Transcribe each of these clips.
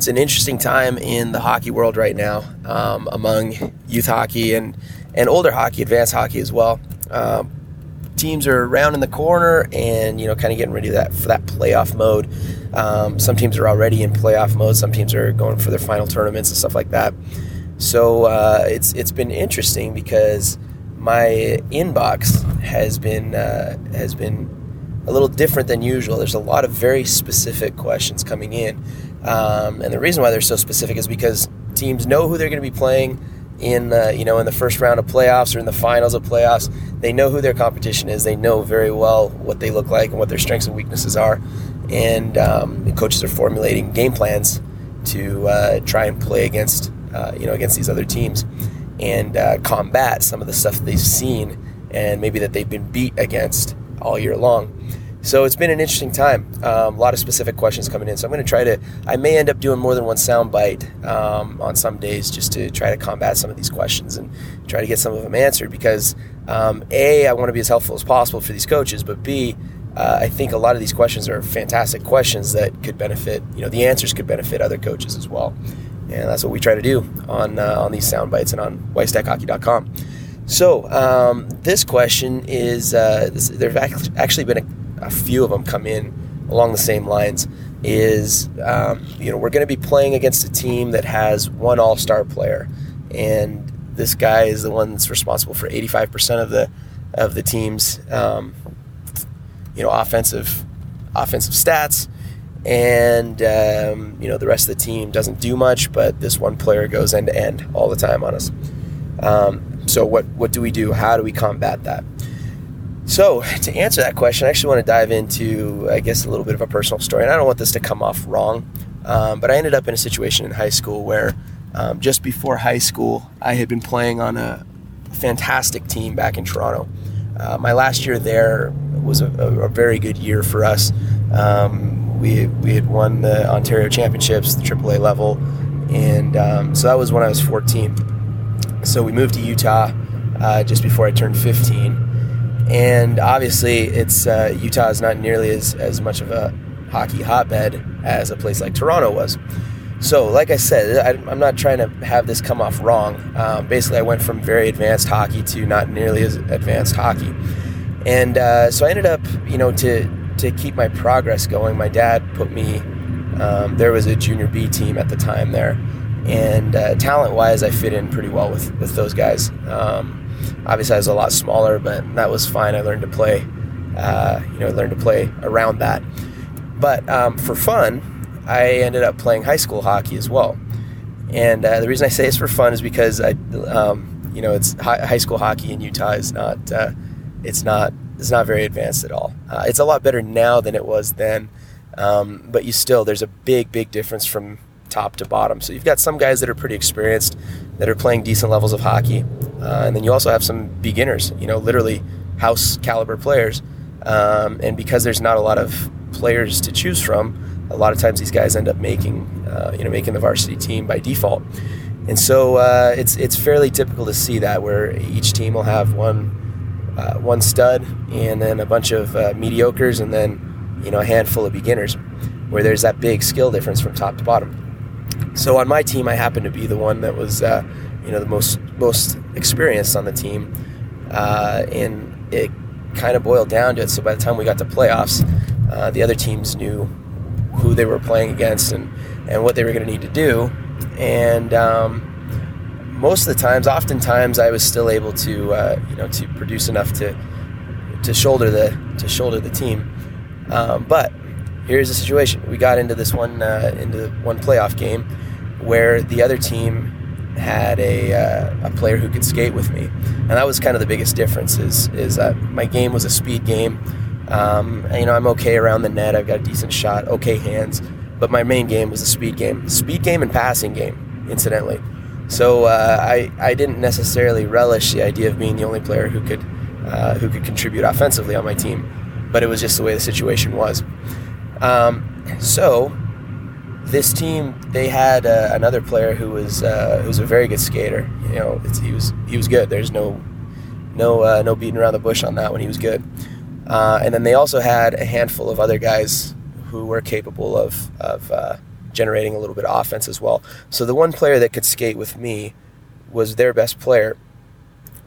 it's an interesting time in the hockey world right now um, among youth hockey and, and older hockey, advanced hockey as well. Um, teams are around in the corner and you know kind of getting ready for that for that playoff mode. Um, some teams are already in playoff mode. Some teams are going for their final tournaments and stuff like that. So uh, it's it's been interesting because my inbox has been uh, has been a little different than usual. There's a lot of very specific questions coming in, um, and the reason why they're so specific is because teams know who they're going to be playing in uh, you know in the first round of playoffs or in the finals of playoffs. They know who their competition is. They know very well what they look like and what their strengths and weaknesses are, and um, coaches are formulating game plans to uh, try and play against uh, you know against these other teams and uh, combat some of the stuff they've seen and maybe that they've been beat against all year long. So it's been an interesting time. Um, a lot of specific questions coming in. So I'm going to try to. I may end up doing more than one soundbite um, on some days just to try to combat some of these questions and try to get some of them answered. Because um, a, I want to be as helpful as possible for these coaches, but b, uh, I think a lot of these questions are fantastic questions that could benefit. You know, the answers could benefit other coaches as well, and that's what we try to do on uh, on these soundbites and on WeissTechHockey.com. So um, this question is uh, there's actually been a a few of them come in along the same lines is um, you know we're going to be playing against a team that has one all-star player. And this guy is the one that's responsible for 85% of the of the team's um, you know offensive offensive stats. And um, you know the rest of the team doesn't do much but this one player goes end to end all the time on us. Um, so what what do we do? How do we combat that so, to answer that question, I actually want to dive into, I guess, a little bit of a personal story. And I don't want this to come off wrong, um, but I ended up in a situation in high school where um, just before high school, I had been playing on a fantastic team back in Toronto. Uh, my last year there was a, a, a very good year for us. Um, we, we had won the Ontario Championships, the AAA level, and um, so that was when I was 14. So we moved to Utah uh, just before I turned 15 and obviously it's uh, Utah is not nearly as, as much of a hockey hotbed as a place like Toronto was. So, like I said, I, am not trying to have this come off wrong. Um, basically, I went from very advanced hockey to not nearly as advanced hockey, and uh, so I ended up, you know, to to keep my progress going. My dad put me. Um, there was a junior B team at the time there, and uh, talent-wise, I fit in pretty well with with those guys. Um, Obviously, I was a lot smaller, but that was fine. I learned to play, uh, you know, learned to play around that. But um, for fun, I ended up playing high school hockey as well. And uh, the reason I say it's for fun is because I, um, you know, it's high, high, school hockey in Utah is not, uh, it's not, it's not very advanced at all. Uh, it's a lot better now than it was then. Um, but you still, there's a big, big difference from top to bottom. So you've got some guys that are pretty experienced, that are playing decent levels of hockey, uh, and then you also have some beginners. You know, literally house caliber players. Um, and because there's not a lot of players to choose from, a lot of times these guys end up making, uh, you know, making the varsity team by default. And so uh, it's it's fairly typical to see that where each team will have one uh, one stud and then a bunch of uh, mediocres and then you know a handful of beginners, where there's that big skill difference from top to bottom. So on my team, I happened to be the one that was, uh, you know, the most most experienced on the team, uh, and it kind of boiled down to it. So by the time we got to playoffs, uh, the other teams knew who they were playing against and and what they were going to need to do, and um, most of the times, oftentimes, I was still able to, uh, you know, to produce enough to to shoulder the to shoulder the team, um, but here's the situation. We got into this one uh, into one playoff game where the other team had a, uh, a player who could skate with me, and that was kind of the biggest difference. Is is my game was a speed game. Um, and, you know, I'm okay around the net. I've got a decent shot, okay hands, but my main game was a speed game, speed game and passing game, incidentally. So uh, I I didn't necessarily relish the idea of being the only player who could uh, who could contribute offensively on my team, but it was just the way the situation was. Um, so this team they had uh, another player who was uh, who was a very good skater. You know, he was he was good. There's no no uh, no beating around the bush on that one. He was good. Uh, and then they also had a handful of other guys who were capable of of uh, generating a little bit of offense as well. So the one player that could skate with me was their best player,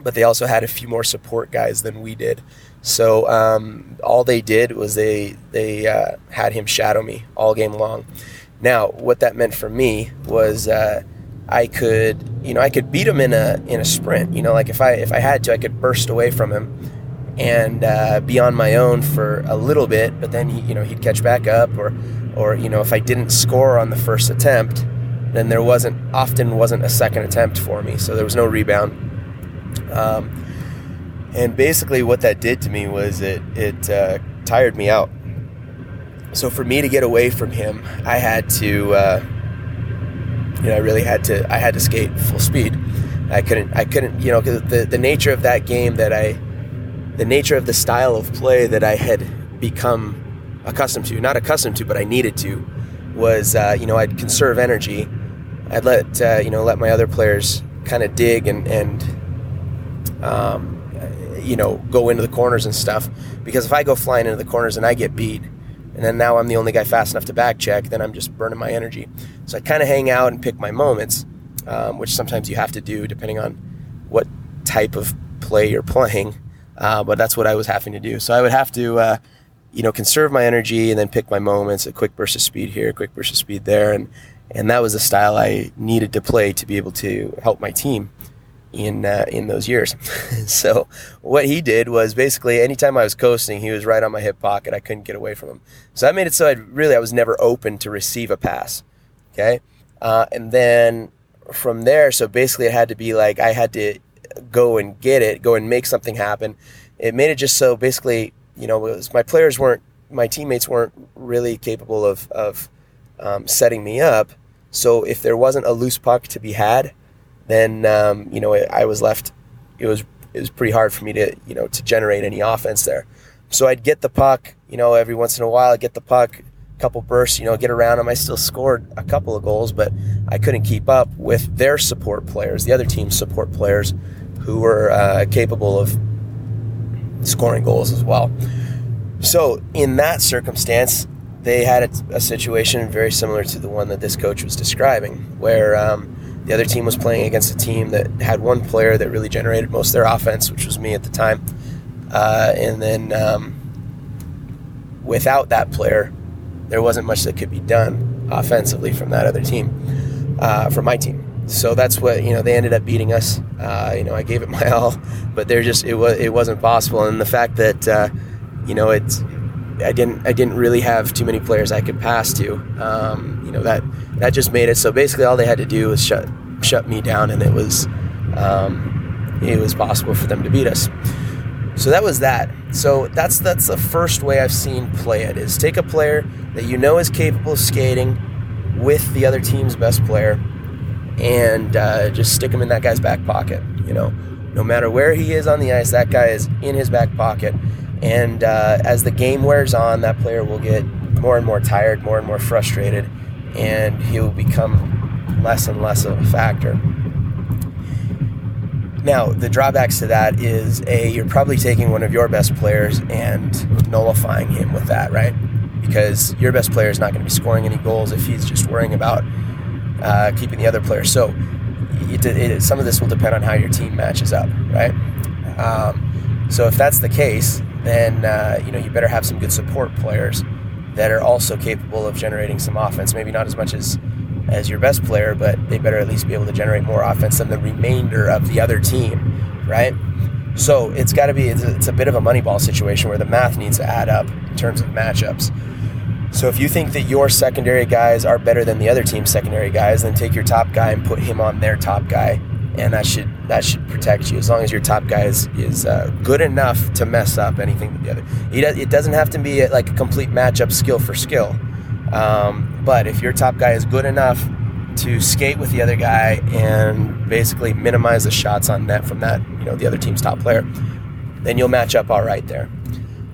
but they also had a few more support guys than we did. So um, all they did was they they uh, had him shadow me all game long. Now, what that meant for me was uh, I could, you know, I could beat him in a in a sprint. You know, like if I if I had to, I could burst away from him and uh, be on my own for a little bit. But then he, you know, he'd catch back up, or or you know, if I didn't score on the first attempt, then there wasn't often wasn't a second attempt for me, so there was no rebound. Um, and basically, what that did to me was it it uh, tired me out. So for me to get away from him, I had to, uh, you know, I really had to. I had to skate full speed. I couldn't. I couldn't. You know, because the the nature of that game that I, the nature of the style of play that I had become accustomed to, not accustomed to, but I needed to, was uh, you know I'd conserve energy. I'd let uh, you know let my other players kind of dig and and um, you know, go into the corners and stuff. Because if I go flying into the corners and I get beat, and then now I'm the only guy fast enough to back check, then I'm just burning my energy. So I kind of hang out and pick my moments, um, which sometimes you have to do depending on what type of play you're playing. Uh, but that's what I was having to do. So I would have to, uh, you know, conserve my energy and then pick my moments. A quick burst of speed here, a quick burst of speed there, and and that was the style I needed to play to be able to help my team in uh, in those years. so what he did was basically anytime I was coasting, he was right on my hip pocket. I couldn't get away from him. So that made it so I really I was never open to receive a pass. Okay, uh, and then from there, so basically it had to be like I had to go and get it, go and make something happen. It made it just so basically, you know, was, my players weren't, my teammates weren't really capable of of um, setting me up. So if there wasn't a loose puck to be had, then um, you know I was left. It was it was pretty hard for me to you know to generate any offense there. So I'd get the puck, you know, every once in a while. I'd get the puck, a couple bursts, you know, get around them. I still scored a couple of goals, but I couldn't keep up with their support players, the other team's support players, who were uh, capable of scoring goals as well. So in that circumstance, they had a, a situation very similar to the one that this coach was describing, where um, the other team was playing against a team that had one player that really generated most of their offense, which was me at the time. Uh, and then um, without that player, there wasn't much that could be done offensively from that other team, uh, from my team. So that's what you know. They ended up beating us. Uh, you know, I gave it my all, but they're just it was it wasn't possible. And the fact that uh, you know it's I didn't I didn't really have too many players I could pass to. Um, you know that that just made it so basically all they had to do was shut shut me down, and it was um, it was possible for them to beat us. So that was that. So that's that's the first way I've seen play it is take a player that you know is capable of skating with the other team's best player, and uh, just stick him in that guy's back pocket. You know, no matter where he is on the ice, that guy is in his back pocket and uh, as the game wears on, that player will get more and more tired, more and more frustrated, and he will become less and less of a factor. Now, the drawbacks to that is a you're probably taking one of your best players and nullifying him with that, right? Because your best player is not going to be scoring any goals if he's just worrying about uh, keeping the other player. So, it, it, some of this will depend on how your team matches up, right? Um, so, if that's the case, then uh, you know you better have some good support players that are also capable of generating some offense. Maybe not as much as as your best player, but they better at least be able to generate more offense than the remainder of the other team, right? So it's got to be it's a, it's a bit of a moneyball situation where the math needs to add up in terms of matchups. So if you think that your secondary guys are better than the other team's secondary guys, then take your top guy and put him on their top guy and that should that should protect you as long as your top guy is, is uh, good enough to mess up anything that the other. Does, it doesn't have to be a, like a complete matchup skill for skill, um, but if your top guy is good enough to skate with the other guy and basically minimize the shots on net from that you know the other team's top player, then you'll match up all right there.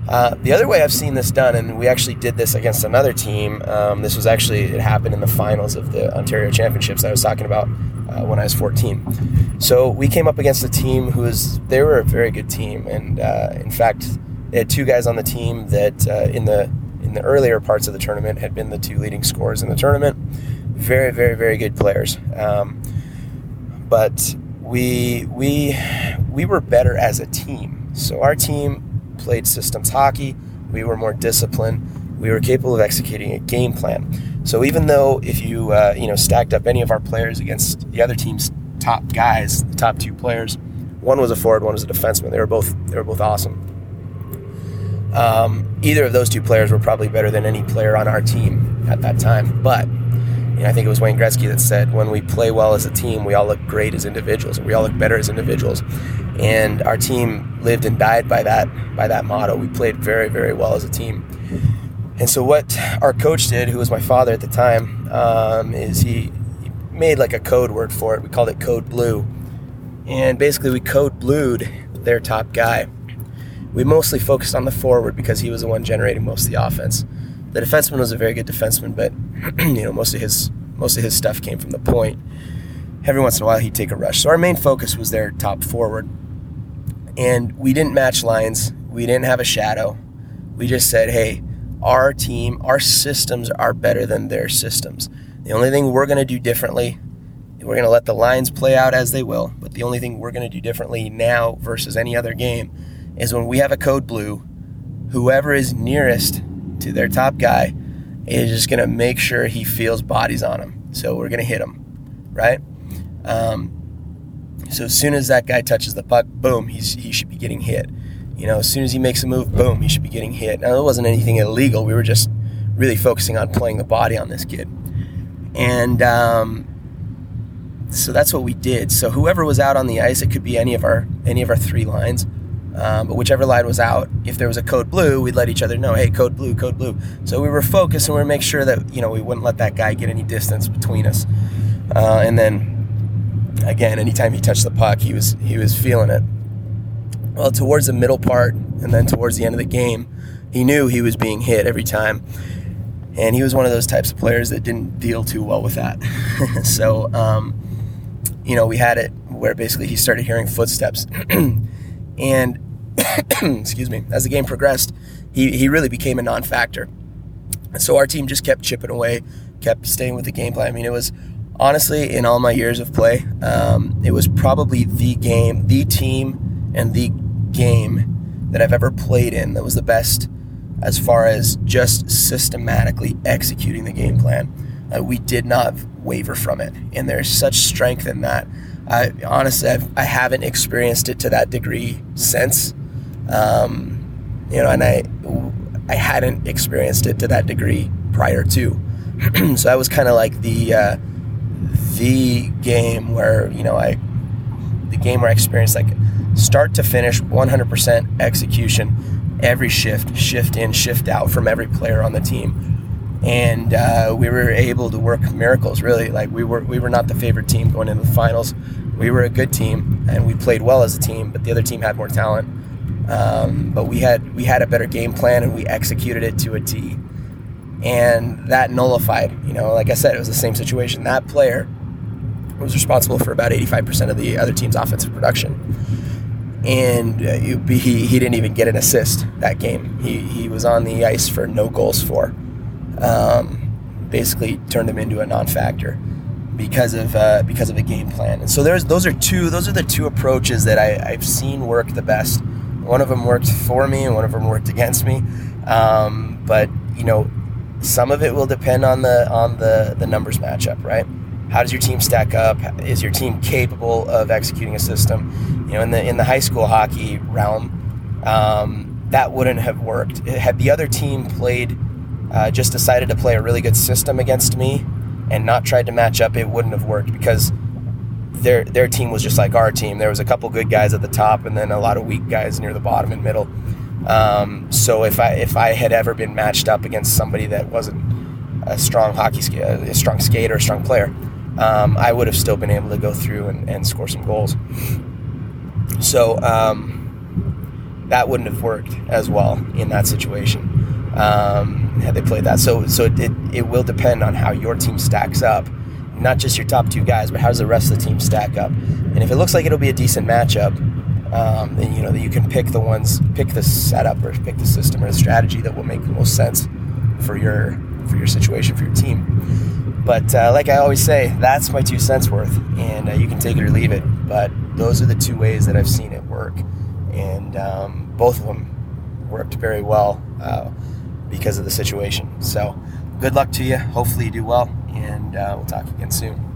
Uh, the other way I've seen this done, and we actually did this against another team. Um, this was actually it happened in the finals of the Ontario Championships I was talking about uh, when I was 14. So we came up against a team who was they were a very good team, and uh, in fact, they had two guys on the team that uh, in the in the earlier parts of the tournament had been the two leading scorers in the tournament. Very, very, very good players. Um, but we we we were better as a team. So our team played systems hockey. We were more disciplined. We were capable of executing a game plan. So even though if you uh, you know stacked up any of our players against the other team's top guys, the top two players, one was a forward, one was a defenseman. They were both they were both awesome. Um, either of those two players were probably better than any player on our team at that time. But you know, I think it was Wayne Gretzky that said, "When we play well as a team, we all look great as individuals, we all look better as individuals." And our team lived and died by that by that motto. We played very very well as a team. And so what our coach did, who was my father at the time, um, is he, he made like a code word for it. We called it Code Blue, and basically we code blued their top guy. We mostly focused on the forward because he was the one generating most of the offense. The defenseman was a very good defenseman, but you know most of his most of his stuff came from the point. Every once in a while he'd take a rush. So our main focus was their top forward, and we didn't match lines. We didn't have a shadow. We just said, hey, our team, our systems are better than their systems. The only thing we're going to do differently we're going to let the lines play out as they will, but the only thing we're going to do differently now versus any other game is when we have a code blue, whoever is nearest to their top guy is just going to make sure he feels bodies on him. So we're going to hit him, right? Um, so as soon as that guy touches the puck, boom, he's, he should be getting hit. You know, as soon as he makes a move, boom, he should be getting hit. Now, it wasn't anything illegal. We were just really focusing on playing the body on this kid. And um, so that's what we did. So whoever was out on the ice, it could be any of our any of our three lines, um, but whichever line was out, if there was a code blue, we'd let each other know, hey, code blue, code blue. So we were focused and we were make sure that you know we wouldn't let that guy get any distance between us. Uh, and then again, anytime he touched the puck, he was he was feeling it. Well, towards the middle part and then towards the end of the game, he knew he was being hit every time. And he was one of those types of players that didn't deal too well with that. so, um, you know, we had it where basically he started hearing footsteps. and, excuse me, as the game progressed, he, he really became a non factor. So our team just kept chipping away, kept staying with the game plan. I mean, it was honestly, in all my years of play, um, it was probably the game, the team, and the game that I've ever played in that was the best as far as just systematically executing the game plan. Uh, we did not waver from it, and there's such strength in that. I honestly I've, I have not experienced it to that degree since, um, you know, and I I hadn't experienced it to that degree prior to. so that was kind of like the uh, the game where you know I the game where I experienced like start to finish 100% execution every shift, shift in, shift out from every player on the team and uh, we were able to work miracles. Really, like we were we were not the favorite team going into the finals. We were a good team, and we played well as a team. But the other team had more talent. Um, but we had we had a better game plan, and we executed it to a T. And that nullified. You know, like I said, it was the same situation. That player was responsible for about 85% of the other team's offensive production. And uh, he, he didn't even get an assist that game. He, he was on the ice for no goals for um, basically turned him into a non-factor because of uh, because of a game plan. And so there's those are two those are the two approaches that I, have seen work the best. One of them worked for me, and one of them worked against me. Um, but you know, some of it will depend on the on the the numbers matchup, right? How does your team stack up? Is your team capable of executing a system? You know, in the in the high school hockey realm, um, that wouldn't have worked. Had the other team played uh, just decided to play a really good system against me and not tried to match up, it wouldn't have worked because their their team was just like our team. There was a couple good guys at the top and then a lot of weak guys near the bottom and middle. Um, so if I if I had ever been matched up against somebody that wasn't a strong hockey a strong skater, a strong player, um, I would have still been able to go through and, and score some goals. So um, that wouldn't have worked as well in that situation um, had they played that. So so it, it will depend on how your team stacks up, not just your top two guys, but how does the rest of the team stack up. And if it looks like it'll be a decent matchup, um, then you know that you can pick the ones, pick the setup or pick the system or the strategy that will make the most sense for your for your situation for your team. But uh, like I always say, that's my two cents worth, and uh, you can take it or leave it. But those are the two ways that I've seen it work, and um, both of them worked very well uh, because of the situation. So, good luck to you. Hopefully, you do well, and uh, we'll talk again soon.